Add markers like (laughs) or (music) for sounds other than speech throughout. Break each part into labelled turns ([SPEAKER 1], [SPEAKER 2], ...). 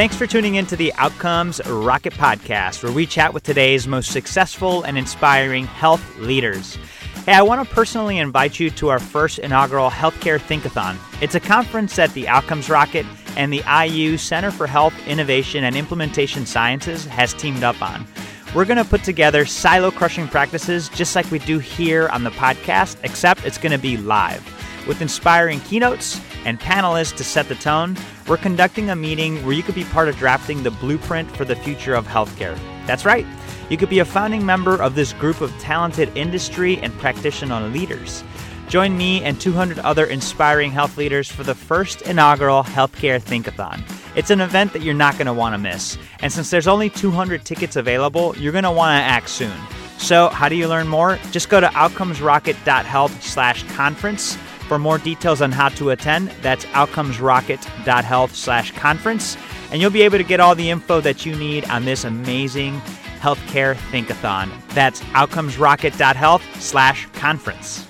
[SPEAKER 1] Thanks for tuning in to the Outcomes Rocket Podcast, where we chat with today's most successful and inspiring health leaders. Hey, I want to personally invite you to our first inaugural Healthcare Thinkathon. It's a conference that the Outcomes Rocket and the IU Center for Health Innovation and Implementation Sciences has teamed up on. We're going to put together silo crushing practices just like we do here on the podcast, except it's going to be live. With inspiring keynotes and panelists to set the tone, we're conducting a meeting where you could be part of drafting the blueprint for the future of healthcare. That's right. You could be a founding member of this group of talented industry and practitioner leaders. Join me and 200 other inspiring health leaders for the first inaugural Healthcare Thinkathon. It's an event that you're not going to want to miss. And since there's only 200 tickets available, you're going to want to act soon. So, how do you learn more? Just go to outcomesrocket.health/conference for more details on how to attend. That's outcomesrocket.health/conference, and you'll be able to get all the info that you need on this amazing Healthcare Thinkathon. That's outcomesrocket.health slash conference.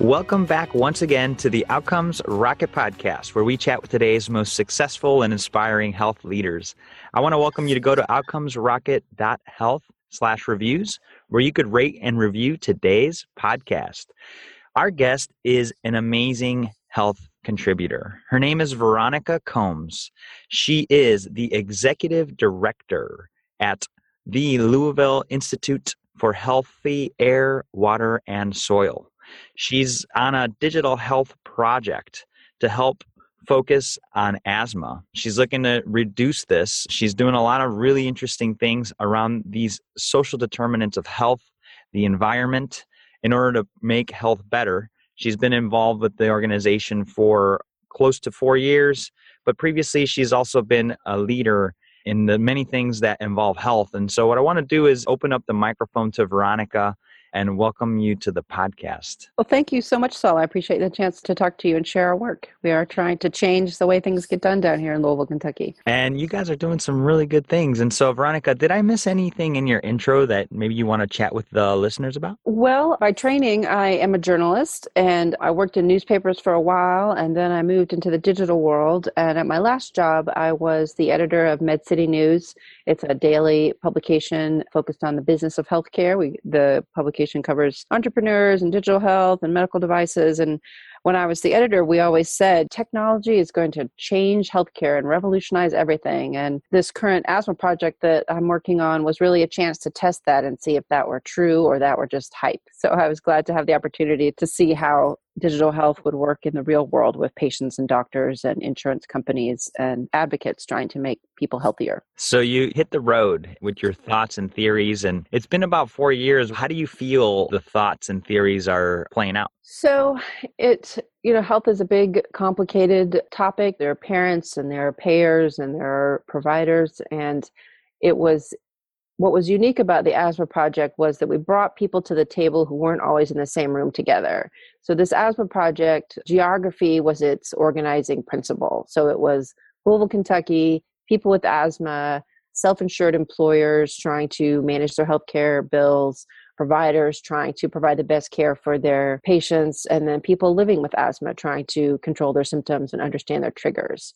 [SPEAKER 1] Welcome back once again to the Outcomes Rocket Podcast, where we chat with today's most successful and inspiring health leaders. I want to welcome you to go to outcomesrocket.health slash reviews, where you could rate and review today's podcast. Our guest is an amazing health contributor. Her name is Veronica Combs. She is the executive director at the Louisville Institute for Healthy Air, Water, and Soil. She's on a digital health project to help focus on asthma. She's looking to reduce this. She's doing a lot of really interesting things around these social determinants of health, the environment, in order to make health better. She's been involved with the organization for close to four years, but previously she's also been a leader in the many things that involve health. And so, what I want to do is open up the microphone to Veronica and welcome you to the podcast.
[SPEAKER 2] Well, thank you so much, Saul. I appreciate the chance to talk to you and share our work. We are trying to change the way things get done down here in Louisville, Kentucky.
[SPEAKER 1] And you guys are doing some really good things. And so, Veronica, did I miss anything in your intro that maybe you want to chat with the listeners about?
[SPEAKER 2] Well, by training, I am a journalist and I worked in newspapers for a while and then I moved into the digital world. And at my last job, I was the editor of Med City News. It's a daily publication focused on the business of healthcare. We, the publication covers entrepreneurs and digital health and medical devices. And when I was the editor, we always said technology is going to change healthcare and revolutionize everything. And this current asthma project that I'm working on was really a chance to test that and see if that were true or that were just hype. So I was glad to have the opportunity to see how digital health would work in the real world with patients and doctors and insurance companies and advocates trying to make people healthier.
[SPEAKER 1] So you hit the road with your thoughts and theories, and it's been about four years. How do you feel the thoughts and theories are playing out?
[SPEAKER 2] So it, you know, health is a big, complicated topic. There are parents and there are payers and there are providers. And it was what was unique about the asthma project was that we brought people to the table who weren't always in the same room together. So this asthma project, geography was its organizing principle. So it was Louisville, Kentucky, people with asthma, self-insured employers trying to manage their healthcare bills, providers trying to provide the best care for their patients, and then people living with asthma trying to control their symptoms and understand their triggers.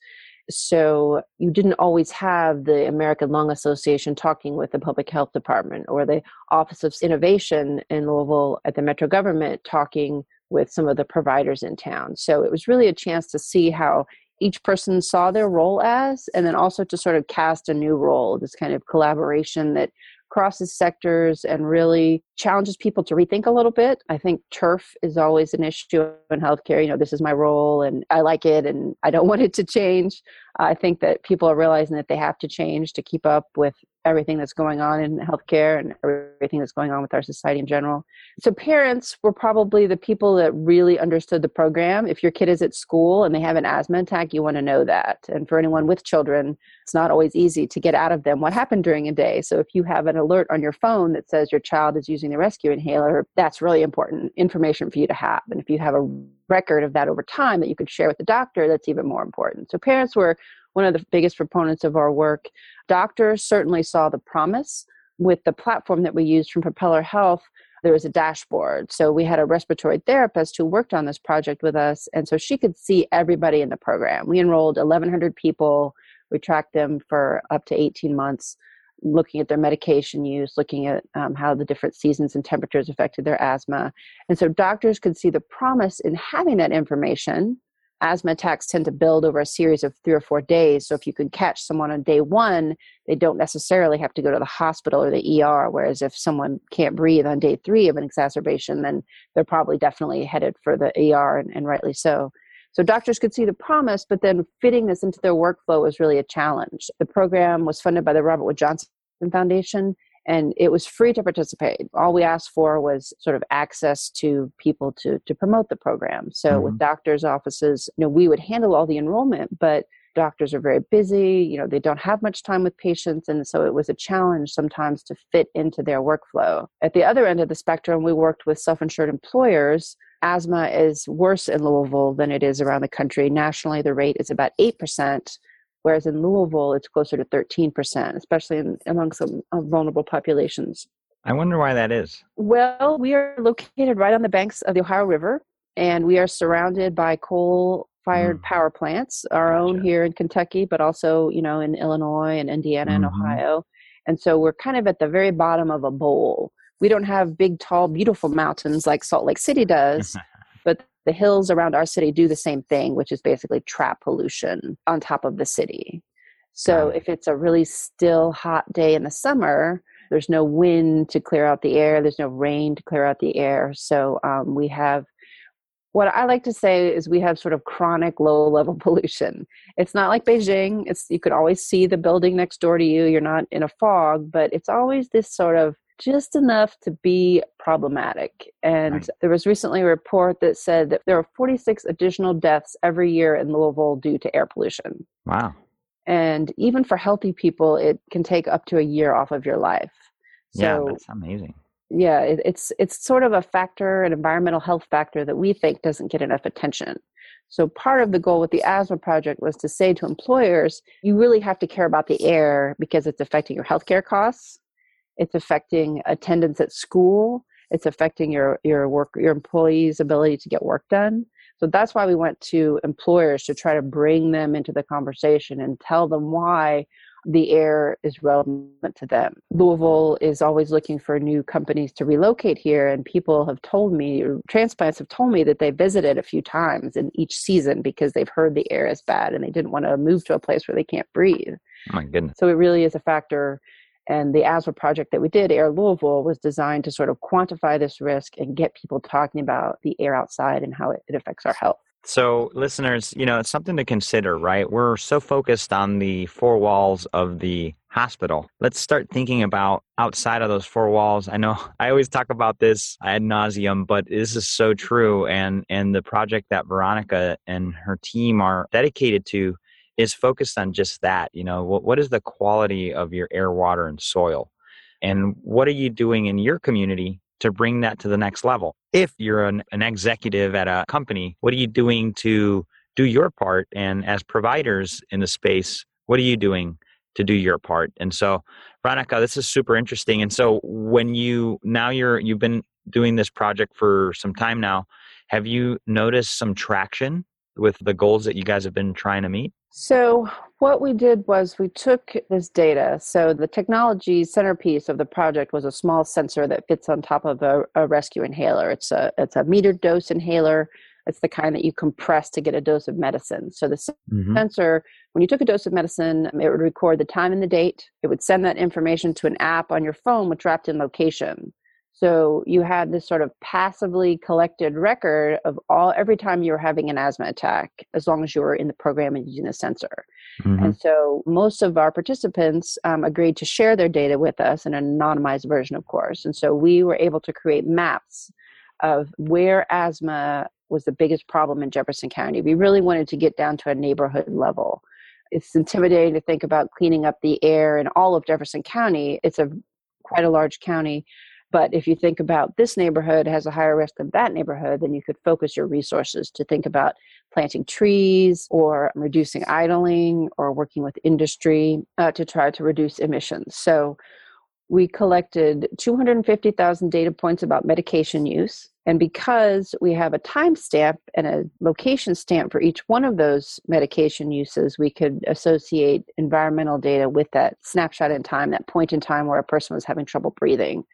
[SPEAKER 2] So you didn't always have the American Lung Association talking with the Public Health Department or the Office of Innovation in Louisville at the Metro government talking with some of the providers in town. So it was really a chance to see how each person saw their role as, and then also to sort of cast a new role, this kind of collaboration that crosses sectors and really challenges people to rethink a little bit. I think turf is always an issue in healthcare. You know, this is my role and I like it and I don't (laughs) want it to change. I think that people are realizing that they have to change to keep up with everything that's going on in healthcare and everything that's going on with our society in general. So, parents were probably the people that really understood the program. If your kid is at school and they have an asthma attack, you want to know that. And for anyone with children, it's not always easy to get out of them what happened during a day. So, if you have an alert on your phone that says your child is using the rescue inhaler, that's really important information for you to have. And if you have a record of that over time that you could share with the doctor, that's even more important. So, parents were one of the biggest proponents of our work. Doctors certainly saw the promise with the platform that we used from Propeller Health. there was a dashboard. So we had a respiratory therapist who worked on this project with us. And so she could see everybody in the program. We enrolled 1,100 people. We tracked them for up to 18 months, looking at their medication use, looking at um, how the different seasons and temperatures affected their asthma. And so doctors could see the promise in having that information asthma attacks tend to build over a series of three or four days. So if you can catch someone on day one, they don't necessarily have to go to the hospital or the ER. Whereas if someone can't breathe on day three of an exacerbation, then they're probably definitely headed for the ER and, and rightly so. So doctors could see the promise, but then fitting this into their workflow was really a challenge. The program was funded by the Robert Wood Johnson Foundation and it was free to participate. All we asked for was sort of access to people to to promote the program. So mm-hmm. with doctors' offices, you know, we would handle all the enrollment, but doctors are very busy, you know, they don't have much time with patients and so it was a challenge sometimes to fit into their workflow. At the other end of the spectrum, we worked with self-insured employers. Asthma is worse in Louisville than it is around the country. Nationally, the rate is about 8% whereas in Louisville it's closer to 13%, especially in, among some uh, vulnerable populations.
[SPEAKER 1] I wonder why that is.
[SPEAKER 2] Well, we are located right on the banks of the Ohio River, and we are surrounded by coal fired mm. power plants, our gotcha. own here in Kentucky, but also, you know, in Illinois and Indiana mm-hmm. and Ohio. And so we're kind of at the very bottom of a bowl. We don't have big, tall, beautiful mountains like Salt Lake City does, (laughs) but the hills around our city do the same thing, which is basically trap pollution on top of the city. So if it's a really still hot day in the summer, there's no wind to clear out the air, there's no rain to clear out the air. So um, we have what I like to say is we have sort of chronic low level (laughs) pollution. It's not like Beijing. It's you could always see the building next door to you. You're not in a fog, but it's always this sort of just enough to be problematic. And right. there was recently a report that said that there are 46 additional deaths every year in Louisville due to air pollution.
[SPEAKER 1] Wow.
[SPEAKER 2] And even for healthy people, it can take up to a year off of your life.
[SPEAKER 1] So, yeah, that's amazing.
[SPEAKER 2] Yeah, it, it's it's sort of a factor, an environmental health factor that we think doesn't get enough attention. So part of the goal with the asthma project was to say to employers, you really have to care about the air because it's affecting your healthcare costs it's affecting attendance at school it's affecting your your work your employees ability to get work done so that's why we went to employers to try to bring them into the conversation and tell them why the air is relevant to them. Louisville is always looking for new companies to relocate here, and people have told me, transplants have told me that they visited a few times in each season because they've heard the air is bad and they didn't want to move to a place where they can't breathe.
[SPEAKER 1] Oh my goodness.
[SPEAKER 2] So it really is a factor and the asthma project that we did, Air Louisville, was designed to sort of quantify this risk and get people talking about the air outside and how it, it affects our health.
[SPEAKER 1] So, listeners, you know, it's something to consider, right? We're so focused on the four walls of the hospital. Let's start thinking about outside of those four walls. I know (laughs) I always talk about this ad nauseum, but this is so true. And and the project that Veronica and her team are dedicated to is focused on just that. You know, what, what is the quality of your air, water, and soil? And what are you doing in your community to bring that to the next level? If you're an, an executive at a company, what are you doing to do your part? And as providers in the space, what are you doing to do your part? And so, Veronica, this is super interesting. And so, when you now you're you've been doing this project for some time now, have you noticed some traction with the goals that you guys have been trying to meet?
[SPEAKER 2] So, what we did was we took this data. So, the technology centerpiece of the project was a small sensor that fits on top of a, a rescue inhaler. It's a it's a metered dose inhaler. It's the kind that you compress to get a dose of medicine. So, the mm-hmm. sensor, when you took a dose of medicine, it would record the time and the date. It would send that information to an app on your phone with dropped in location. So you had this sort of passively collected record of all every time you were having an asthma attack, as long as you were in the program and using the sensor. Mm-hmm. And so most of our participants um, agreed to share their data with us in an anonymized version, of course. And so we were able to create maps of where asthma was the biggest problem in Jefferson County. We really wanted to get down to a neighborhood level. It's intimidating to think about cleaning up the air in all of Jefferson County. It's a quite a large county but if you think about this neighborhood has a higher risk than that neighborhood, then you could focus your resources to think about planting trees or reducing idling or working with industry uh, to try to reduce emissions. So we collected 250,000 data points about medication use. And because we have a timestamp and a location stamp for each one of those medication uses, we could associate environmental data with that snapshot in time, that point in time where a person was having trouble breathing.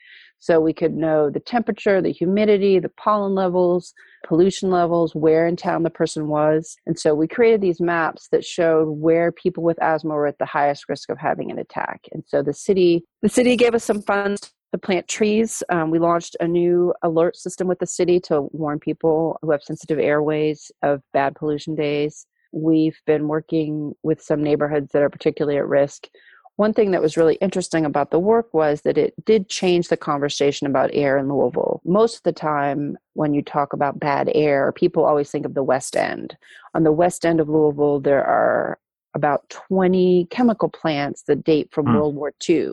[SPEAKER 2] So we could know the temperature, the humidity, the pollen levels, pollution levels, where in town the person was. And so we created these maps that showed where people with asthma were at the highest risk of having an attack. And so the city the city gave us some funds to plant trees. Um, we launched a new alert system with the city to warn people who have sensitive airways of bad pollution days. We've been working with some neighborhoods that are particularly at risk one thing that was really interesting about the work was that it did change the conversation about air in Louisville. Most of the time, when you talk about bad air, people always think of the West End. On the West End of Louisville, there are about 20 chemical plants that date from mm. World War II.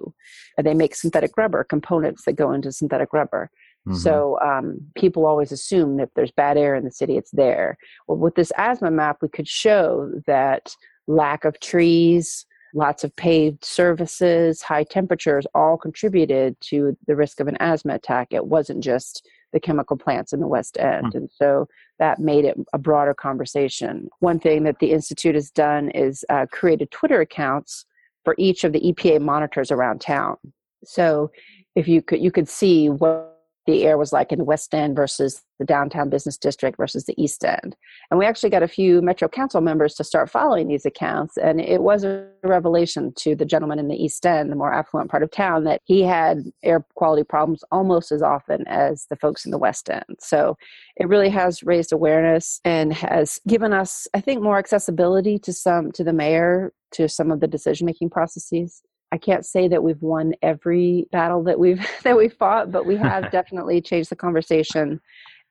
[SPEAKER 2] And they make synthetic rubber components that go into synthetic rubber. Mm-hmm. So um, people always assume that if there's bad air in the city, it's there. Well, with this asthma map, we could show that lack of trees, lots of paved surfaces, high temperatures all contributed to the risk of an asthma attack. It wasn't just the chemical plants in the West End. Mm. And so that made it a broader conversation. One thing that the Institute has done is uh, created Twitter accounts for each of the EPA monitors around town. So if you could you could see what the air was like in the West End versus the downtown business district versus the East End. And we actually got a few Metro Council members to start following these accounts. And it was a revelation to the gentleman in the East End, the more affluent part of town, that he had air quality problems almost as often as the folks in the West End. So it really has raised awareness and has given us, I think, more accessibility to some to the mayor to some of the decision making processes. I can't say that we've won every battle that we've (laughs) that we fought, but we have (laughs) definitely changed the conversation.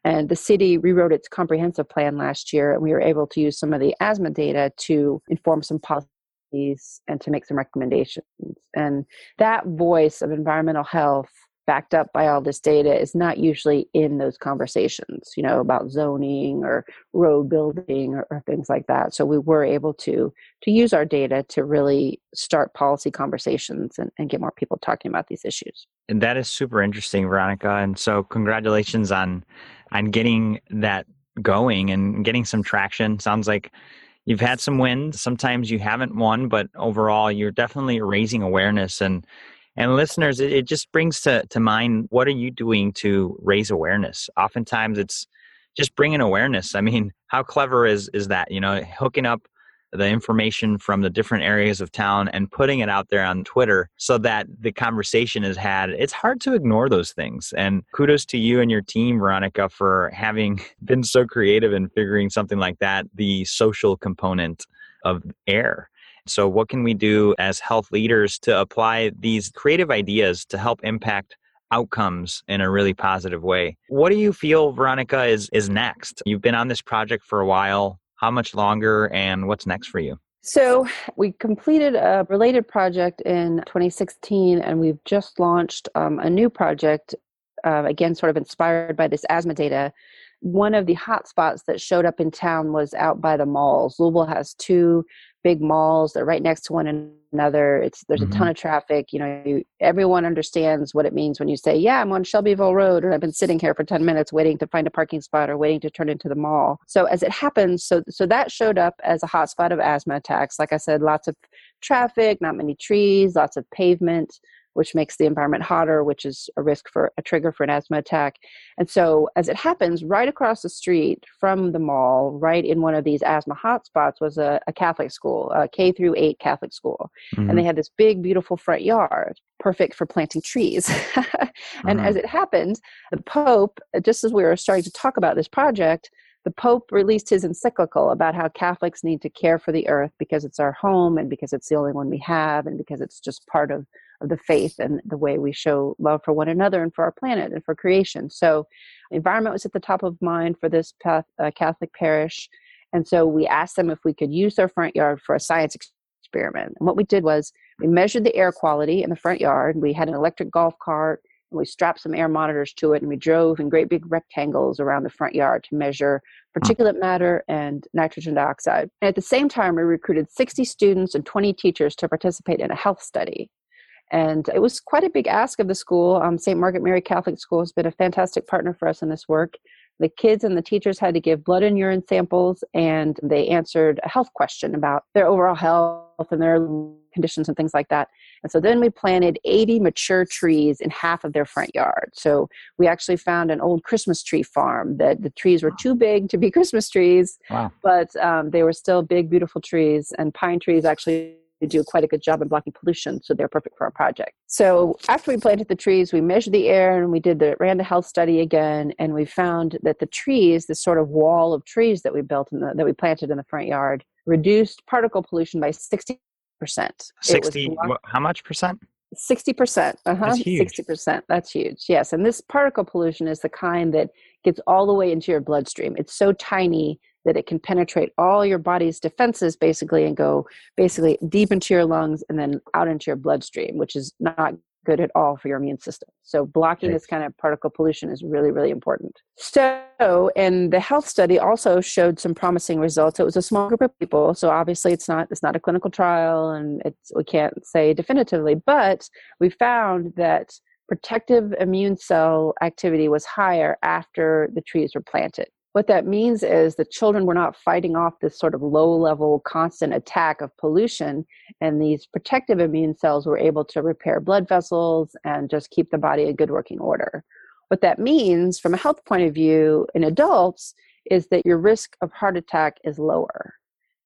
[SPEAKER 2] And the city rewrote its comprehensive plan last year, and we were able to use some of the asthma data to inform some policies and to make some recommendations. And that voice of environmental health backed up by all this data is not usually in those conversations, you know, about zoning or road building or, or, things like that. So we were able to to use our data to really start policy conversations and, and get more people talking about these issues.
[SPEAKER 1] And that is super interesting, Veronica. And so congratulations on on getting that going and getting some traction. Sounds like you've had some wins. Sometimes you haven't won, but overall you're definitely raising awareness and and listeners, it, it just brings to, to mind what are you doing to raise awareness? Oftentimes it's just bringing awareness. I mean, (laughs) how clever is, is that? You know, hooking up the information from the different areas of town and putting it out there on Twitter so that the conversation is had. It's hard to ignore those things. And kudos to you and your team, Veronica, for having (laughs) been so creative in figuring something like that, the social component of air. So, what can we do as health leaders to apply these creative ideas to help impact outcomes in a really positive way? What do you feel, Veronica, is, is next? You've been on this project for a while. How much longer, and what's next for you?
[SPEAKER 2] So, we completed a related project in 2016, and we've just launched um, a new project, uh, again, sort of inspired by this asthma data. One of the hotspots that showed up in town was out by the malls. Louisville has two big malls they're right next to one another it's there's mm-hmm. a ton of traffic you know you, everyone understands what it means when you say yeah i'm on shelbyville road and i've been sitting here for 10 minutes waiting to find a parking spot or waiting to turn into the mall so as it happens so so that showed up as a hotspot of asthma attacks like i said lots of traffic not many trees lots of pavement which makes the environment hotter, which is a risk for a trigger for an asthma attack. And so, as it happens, right across the street from the mall, right in one of these asthma hotspots, was a, a Catholic school, a K through eight Catholic school. Mm-hmm. And they had this big, beautiful front yard, perfect for planting trees. (laughs) and mm-hmm. as it happened, the Pope, just as we were starting to talk about this project, the Pope released his encyclical about how Catholics need to care for the earth because it's our home and because it's the only one we have and because it's just part of of the faith and the way we show love for one another and for our planet and for creation. So, environment was at the top of mind for this path, uh, Catholic parish. And so we asked them if we could use their front yard for a science experiment. And what we did was we measured the air quality in the front yard. We had an electric golf cart and we strapped some air monitors to it and we drove in great big rectangles around the front yard to measure particulate matter and nitrogen dioxide. And at the same time, we recruited 60 students and 20 teachers to participate in a health study. And it was quite a big ask of the school. Um, St. Margaret Mary Catholic School has been a fantastic partner for us in this work. The kids and the teachers had to give blood and urine samples, and they answered a health question about their overall health and their conditions and things like that. And so then we planted 80 mature trees in half of their front yard. So we actually found an old Christmas tree farm that the trees were too big to be (laughs) Christmas trees, wow. but um, they were still big, beautiful trees. And pine trees actually do quite a good job in blocking pollution, so they're perfect for our project. So after we planted the trees, we measured the air and we did the Randa Health study again, and we found that the trees, this sort of wall of trees that we built in the, that we planted in the front yard, reduced particle pollution by 60 percent.
[SPEAKER 1] Sixty? How much percent?
[SPEAKER 2] Sixty percent. Uh huh. Sixty percent. That's huge. Yes, and this particle pollution is the kind that gets all the way into your bloodstream. It's so tiny that it can penetrate all your body's defenses basically and go basically deep into your lungs and then out into your bloodstream, which is not good at all for your immune system. So blocking this kind of particle pollution is really, really important. So, and the health study also showed some promising results. It was a small group of people, so obviously it's not it's not a clinical trial, and it's we can't say definitively, but we found that protective immune cell activity was higher after the trees were planted. What that means is the children were not fighting off this sort of low level constant attack of pollution, and these protective immune cells were able to repair blood vessels and just keep the body in good working order. What that means from a health point of view in adults is that your risk of heart attack is lower.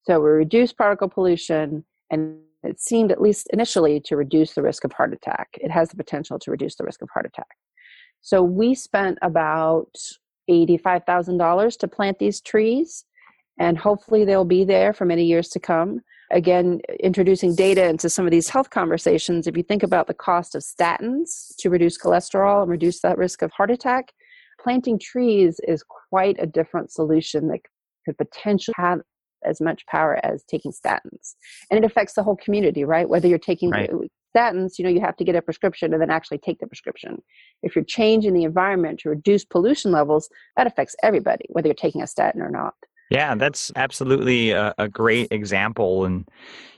[SPEAKER 2] So we reduce particle pollution, and it seemed, at least initially, to reduce the risk of heart attack. It has the potential to reduce the risk of heart attack. So we spent about $85,000 to plant these trees, and hopefully they'll be there for many years to come. Again, introducing data into some of these health conversations, if you think about the cost of statins to reduce cholesterol and reduce that risk of heart attack, planting trees is quite a different solution that could potentially have as much power as taking statins. And it affects the whole community, right? Whether you're taking right statins, you know, you have to get a prescription and then actually take the prescription. If you're changing the environment to reduce pollution levels, that affects everybody, whether you're taking a statin or not.
[SPEAKER 1] Yeah, that's absolutely a, a, great example. And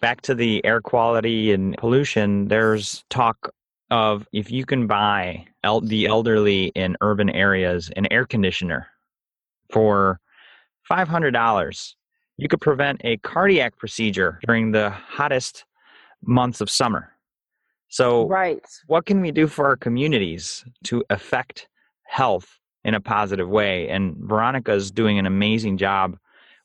[SPEAKER 1] back to the air quality and pollution, there's talk of if you can buy el- the elderly in urban areas an air conditioner for $500, you could prevent a cardiac procedure during the hottest months of summer. So,
[SPEAKER 2] right.
[SPEAKER 1] what can we do for our communities to affect health in a positive way? And Veronica is doing an amazing job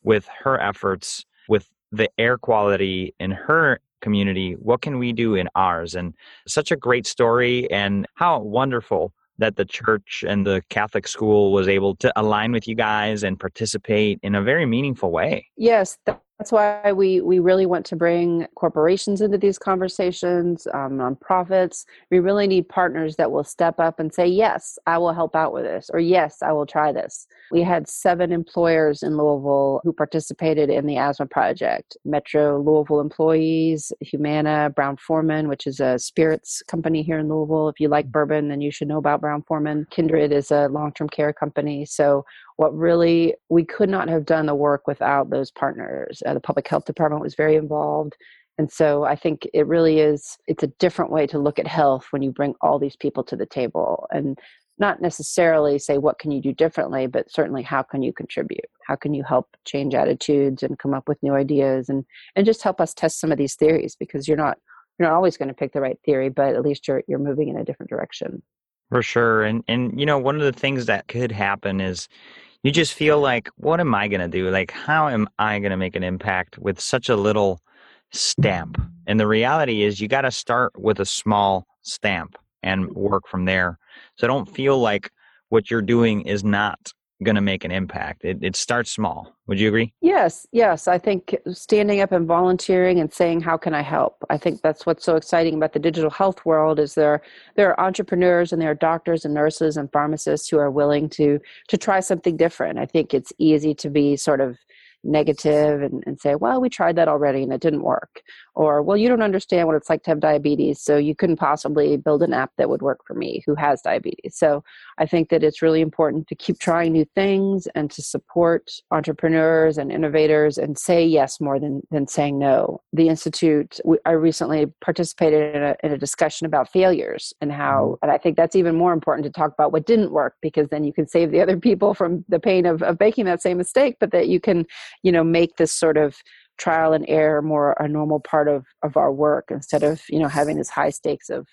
[SPEAKER 1] with her efforts with the air quality in her community. What can we do in ours? And such a great story, and how wonderful that the church and the Catholic school was able to align with you guys and participate in a very meaningful way.
[SPEAKER 2] Yes, that's why we, we really want to bring corporations into these conversations, um, nonprofits. We really need partners that will step up and say, Yes, I will help out with this, or Yes, I will try this. We had seven employers in Louisville who participated in the asthma project Metro Louisville employees, Humana, Brown Forman, which is a spirits company here in Louisville. If you like bourbon, then you should know about Brown Forman. Kindred is a long term care company. So what really we could not have done the work without those partners. Uh, the public health department was very involved and so i think it really is it's a different way to look at health when you bring all these people to the table and not necessarily say what can you do differently? but certainly how can you contribute? How can you help change attitudes and come up with new ideas and and just help us test some of these theories? because you're not you're not always going to pick the right theory but at least you're you're moving in a different direction
[SPEAKER 1] for sure and and you know one of the things that could happen is you just feel like, what am I going to do? Like, how am I going to make an impact with such a little stamp? And the reality is, you got to start with a small stamp and work from there. So don't feel like what you're doing is not going to make an impact. It, it starts small. Would you agree?
[SPEAKER 2] Yes, yes. I think standing up and volunteering and saying, "How can I help?" I think that's what's so exciting about the digital health world is there there are entrepreneurs and there are doctors and nurses and pharmacists who are willing to to try something different. I think it's easy to be sort of negative and, and say, well, we tried that already and it didn't work. Or, well, you don't understand what it's like to have diabetes, so you couldn't possibly build an app that would work for me who has diabetes. So I think that it's really important to keep trying new things and to support entrepreneurs and innovators and say yes more than, than saying no. The Institute, I recently participated in a, in a discussion about failures and how, mm-hmm. and I think that's even more important to talk about what didn't work because then you can save the other people from the pain of, of making that same mistake, but that you can, you know, make this sort of trial and error more a normal part of, of our work instead of, you know, having this high stakes of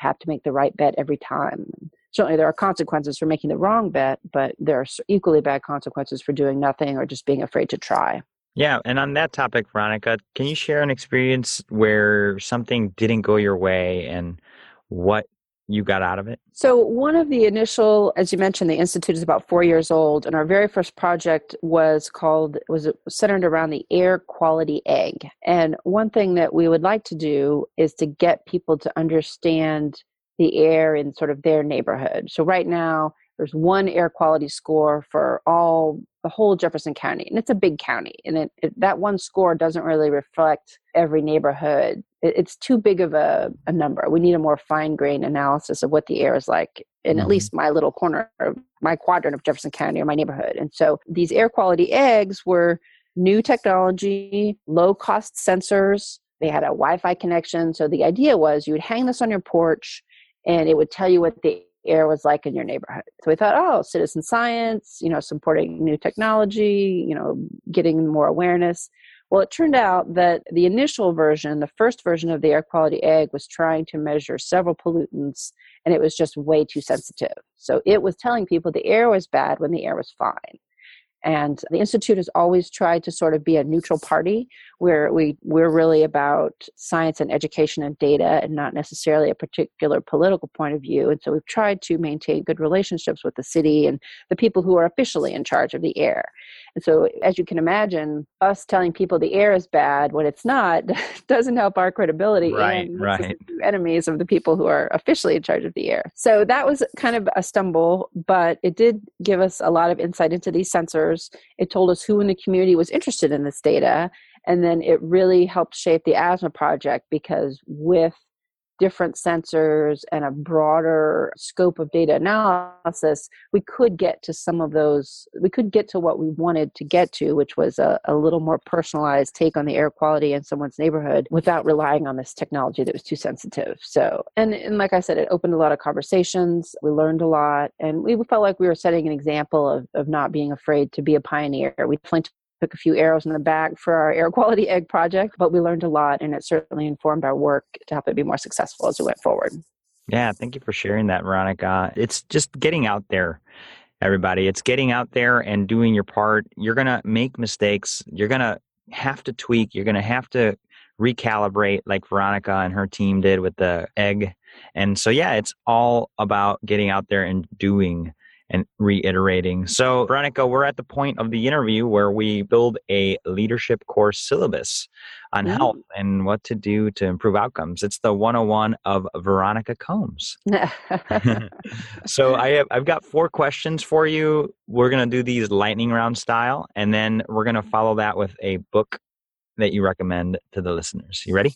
[SPEAKER 2] I have to make the right bet every time. Certainly there are consequences for making the wrong bet, but there are equally bad consequences for doing nothing or just being afraid to try.
[SPEAKER 1] Yeah, and on that topic, Veronica, can you share an experience where something didn't go your way and what you got out of it?
[SPEAKER 2] So, one of the initial, as you mentioned, the institute is about four years old, and our very first project was called was centered around the air quality egg. And one thing that we would like to do is to get people to understand the air in sort of their neighborhood. So, right now, there's one air quality score for all the whole Jefferson County, and it's a big county, and it, it, that one score doesn't really reflect every neighborhood. It, it's too big of a, a, number. We need a more fine grained analysis of what the air is like in mm-hmm. at least my little corner, of my quadrant of Jefferson County or my neighborhood. And so these air quality eggs were new technology, low cost sensors. They had a Wi Fi connection. So the idea was you would hang this on your porch and it would tell you what the air was like in your neighborhood. So we thought, oh, citizen science, you know, supporting new technology, you know, getting more awareness. Well, it turned out that the initial version, the first version of the air quality egg, was trying to measure several pollutants and it was just way too sensitive. So it was telling people the air was bad when the air was fine. And the Institute has always tried to sort of be a neutral party where we, we're really about science and education and data and not necessarily a particular political point of view. And so we've tried to maintain good relationships with the city and the people who are officially in charge of the air. And so, as you can imagine, us telling people the air is bad when it's not (laughs) doesn't help our credibility
[SPEAKER 1] right, and right.
[SPEAKER 2] enemies of the people who are officially in charge of the air. So that was kind of a stumble, but it did give us a lot of insight into these sensors. It told us who in the community was interested in this data. And then it really helped shape the asthma project because with different sensors and a broader scope of data analysis, we could get to some of those, we could get to what we wanted to get to, which was a, a little more personalized take on the air quality in someone's neighborhood without relying on this technology that was too sensitive. So, and, and like I said, it opened a lot of conversations. We learned a lot, and we felt like we were setting an example of, of not being afraid to be a pioneer. We definitely a few arrows in the back for our air quality (laughs) egg project, but we learned a lot and it certainly informed our work to help it be more successful as we went forward.
[SPEAKER 1] Yeah, thank you for sharing that, Veronica. It's just getting out there, everybody. It's getting out there and doing your part. You're going to make mistakes. You're going to have to tweak. You're going to have to recalibrate like Veronica and her team did with the egg. And so, yeah, it's all about getting out there and doing and reiterating. So, Veronica, we're at the point of the interview where we build a leadership course syllabus on mm. health and what to do to improve outcomes. It's the 101 of Veronica Combs. (laughs) (laughs) so, I have, I've got four questions for you. We're going to do these lightning round style, and then we're going to follow that with a book that you recommend to the listeners. You ready?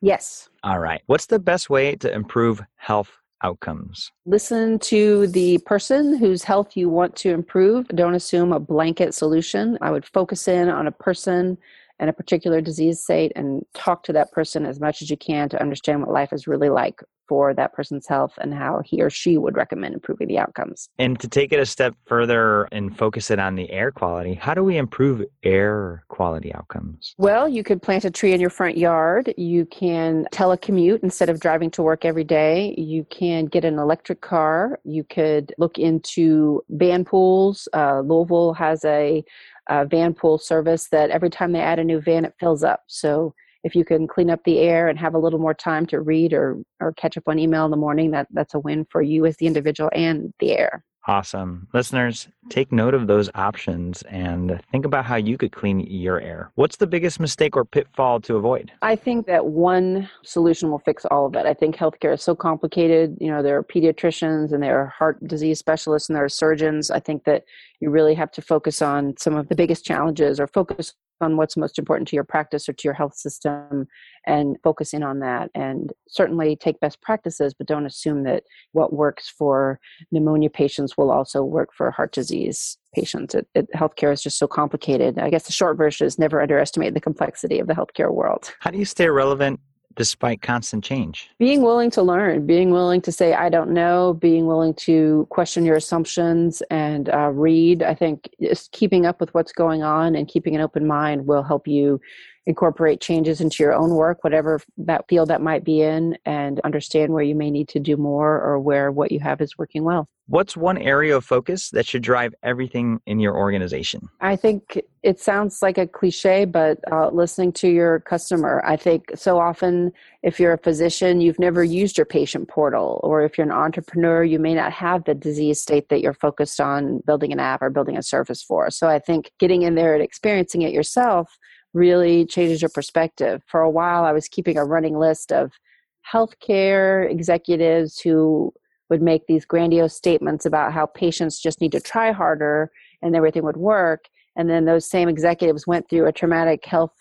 [SPEAKER 2] Yes.
[SPEAKER 1] All right. What's the best way to improve health outcomes.
[SPEAKER 2] Listen to the person whose health you want to improve. Don't assume a blanket solution. I would focus in on a person and a particular disease state and talk to that person as much as you can to understand what life is really like for that person's health and how he or she would recommend improving the outcomes.
[SPEAKER 1] And to take it a step further and focus it on the air quality, how do we improve air quality outcomes?
[SPEAKER 2] Well, you could plant a tree in your front yard. You can telecommute instead of driving to work every day. You can get an electric car. You could look into van pools. Uh, Louisville has a uh, van pool service that every time they add a new van, it fills up. So if you can clean up the air and have a little more time to read or, or catch up on email in the morning, that, that's a win for you as the individual and the air.
[SPEAKER 1] Awesome. Listeners, take note of those options and think about how you could clean your air. What's the biggest mistake or pitfall to avoid?
[SPEAKER 2] I think that one solution will fix all of it. I think healthcare is so complicated. You know, there are pediatricians and there are heart disease specialists and there are surgeons. I think that you really have to focus on some of the biggest challenges or focus on what's most important to your practice or to your health system and focus in on that. And certainly take best practices but don't assume that what works for pneumonia patients will also work for heart disease patients. It, it, healthcare is just so complicated. I guess the short version is never underestimate the complexity of the healthcare world.
[SPEAKER 1] How do you stay relevant despite constant change?
[SPEAKER 2] Being willing to learn, being willing to say, I don't know, being willing to question your assumptions and uh, read. I think just keeping up with what's going on and keeping an open mind will help you incorporate changes into your own work, whatever that field that might be in, and understand where you may need to do more or where what you have is working well.
[SPEAKER 1] What's one area of focus that should drive everything in your organization?
[SPEAKER 2] I think it sounds like a cliche, but uh, listening to your customer. I think so often, if you're a physician, you've never used your patient portal, or if you're an entrepreneur, you may not have the disease state that you're focused on building an app or building a service for. So I think getting in there and experiencing it yourself really changes your perspective. For a while, I was keeping a running list of healthcare executives who would make these grandiose statements about how patients just need to try harder and everything would work. And then those same executives went through a traumatic health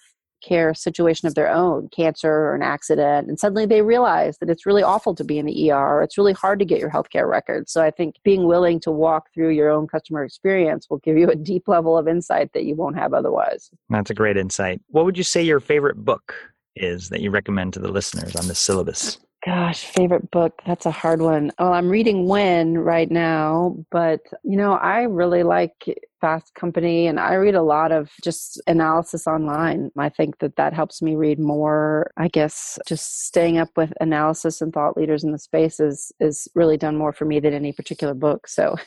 [SPEAKER 2] care situation of their own, cancer or an accident, and suddenly they realize that it's really awful to be in the ER. It's really hard to get your healthcare records. So I think being willing to walk through your own customer experience will give you a deep level of insight that you won't have otherwise.
[SPEAKER 1] That's a great insight. What would you say your favorite book is that you recommend to the listeners on this syllabus?
[SPEAKER 2] Gosh, favorite book. That's a hard one. Well, I'm reading When right now, but you know, I really like Fast Company and I read a lot of just analysis online. I think that that helps me read more. I guess just staying up with analysis and thought leaders in the space is, is really done more for me than any particular book. So,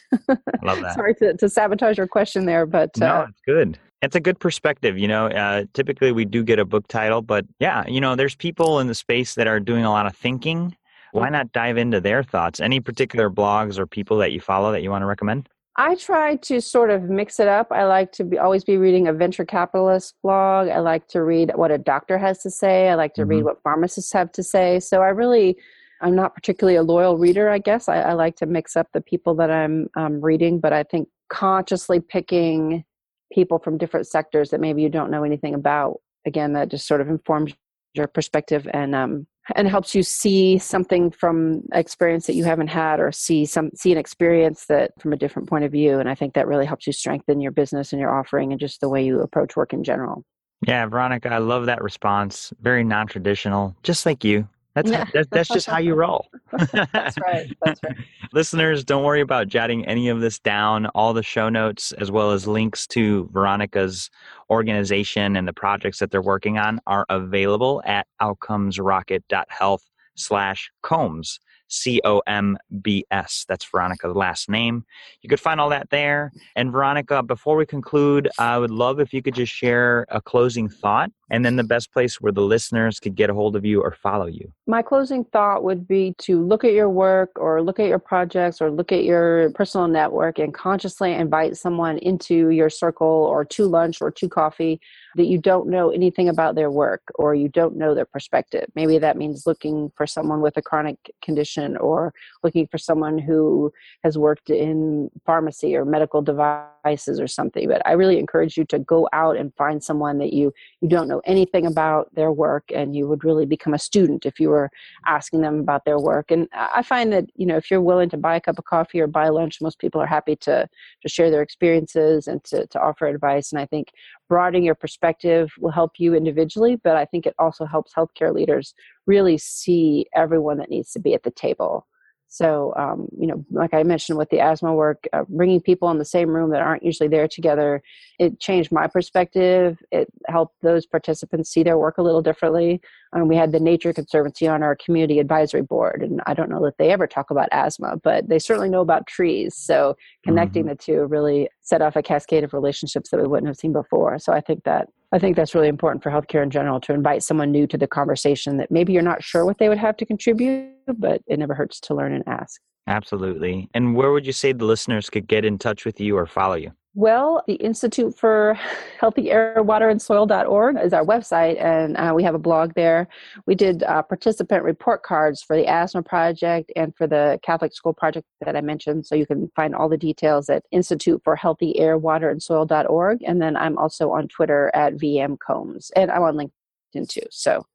[SPEAKER 1] love (laughs) that.
[SPEAKER 2] sorry to, to sabotage your question there, but
[SPEAKER 1] no, uh, it's good it's a good perspective you know uh, typically we do get a book title but yeah you know there's people in the space that are doing a lot of thinking why not dive into their thoughts any particular blogs or people that you follow that you want to recommend
[SPEAKER 2] I try to sort of mix it up. I like to be, always be reading a venture capitalist blog. I like to read what a doctor has to say. I like to mm-hmm. read what pharmacists have to say. So I really, I'm not particularly a loyal reader, I guess. I, I like to mix up the people that I'm um, reading, but I think consciously picking people from different sectors that maybe you don't know anything about again that just sort of informs your perspective and um, and helps you see something from experience that you haven't had or see some see an experience that from a different point of view. And i think that really helps you strengthen your business and your offering and just the way you approach work in general.
[SPEAKER 1] Yeah veronica i love that response. Very non-traditional just like you that's yeah. how, that's just how you roll. (laughs)
[SPEAKER 2] that's right. That's right. (laughs)
[SPEAKER 1] Listeners, don't worry about jotting any of this down. All the show notes, as well as links to Veronica's organization and the projects that they're working on, are available at outcomesrocket.health slash combs. C O M B S. That's Veronica's last name. You could find all that there. And Veronica, before we conclude, I would love if you could just share a closing thought and then the best place where the listeners could get a hold of you or follow you.
[SPEAKER 2] My closing thought would be to look at your work or look at your projects or look at your personal network and consciously invite someone into your circle or to lunch or to coffee that you don't know anything about their work or you don't know their perspective. Maybe that means looking for someone with a chronic condition or looking for someone who has worked in pharmacy or medical devices or something. But I really encourage you to go out and find someone that you you don't know anything about their work and you would really become a student if you were asking them about their work. And I find that, you know, if you're willing to buy a cup of coffee or buy lunch, most people are happy to to share their experiences and to, to offer advice. And I think broadening your perspective will help you individually, but I think it also helps healthcare leaders really see everyone that needs to be at the table. So, um, you know, like I mentioned with the asthma work, uh, bringing people in the same room that aren't usually there together, it changed my perspective. It helped those participants see their work a little differently. Um, we had the Nature Conservancy on our community advisory board, and I don't know that they ever talk about asthma, but they certainly know about trees. So, connecting mm-hmm. the two really set off a cascade of relationships that we wouldn't have seen before. So, I think that I think that's really important for healthcare in general to invite someone new to the conversation that maybe you're not sure what they would have to contribute, but it never hurts to learn and ask.
[SPEAKER 1] Absolutely. And where would you say the listeners could get in touch with you or follow you?
[SPEAKER 2] Well, the Institute for Healthy Air, Water, and Soil.org is our website, and uh, we have a blog there. We did uh, participant report cards for the Asthma Project and for the Catholic School Project that I mentioned. So you can find all the details at Institute for Healthy Air, Water, and Soil.org. And then I'm also on Twitter at VM Combs, and I'm on LinkedIn too. So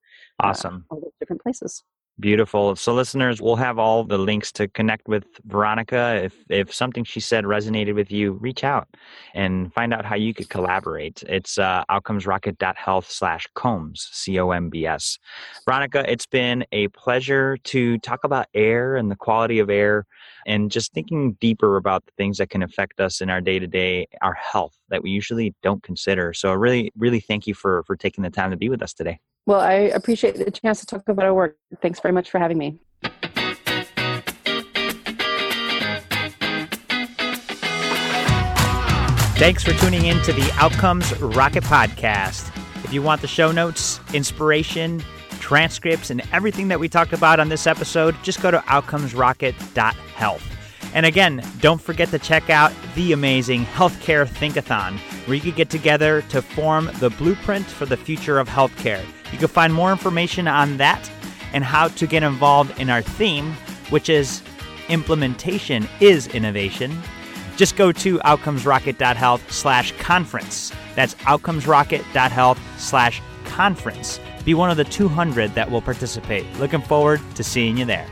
[SPEAKER 1] uh, awesome.
[SPEAKER 2] Uh, all those different places.
[SPEAKER 1] Beautiful. So, listeners, we'll have all the links to connect with Veronica. If if something she said resonated with you, reach out and find out how you could collaborate. It's uh, outcomesrocket.health slash combs, C O M B S. Veronica, it's been a pleasure to talk about air and the quality of air and just thinking deeper about the things that can affect us in our day to day, our health that we usually don't consider. So, really, really thank you for for taking the time to be with us today.
[SPEAKER 2] Well, I appreciate the chance to talk about our work. Thanks very much for having me.
[SPEAKER 1] Thanks for tuning in to the Outcomes Rocket Podcast. If you want the show notes, inspiration, transcripts, and everything that we talked about on this episode, just go to outcomesrocket.health. And again, don't forget to check out the amazing Healthcare Thinkathon, where you can get together to form the blueprint for the future of healthcare. You can find more information on that and how to get involved in our theme, which is implementation is innovation. Just go to outcomesrocket.health slash conference. That's outcomesrocket.health slash conference. Be one of the 200 that will participate. Looking forward to seeing you there.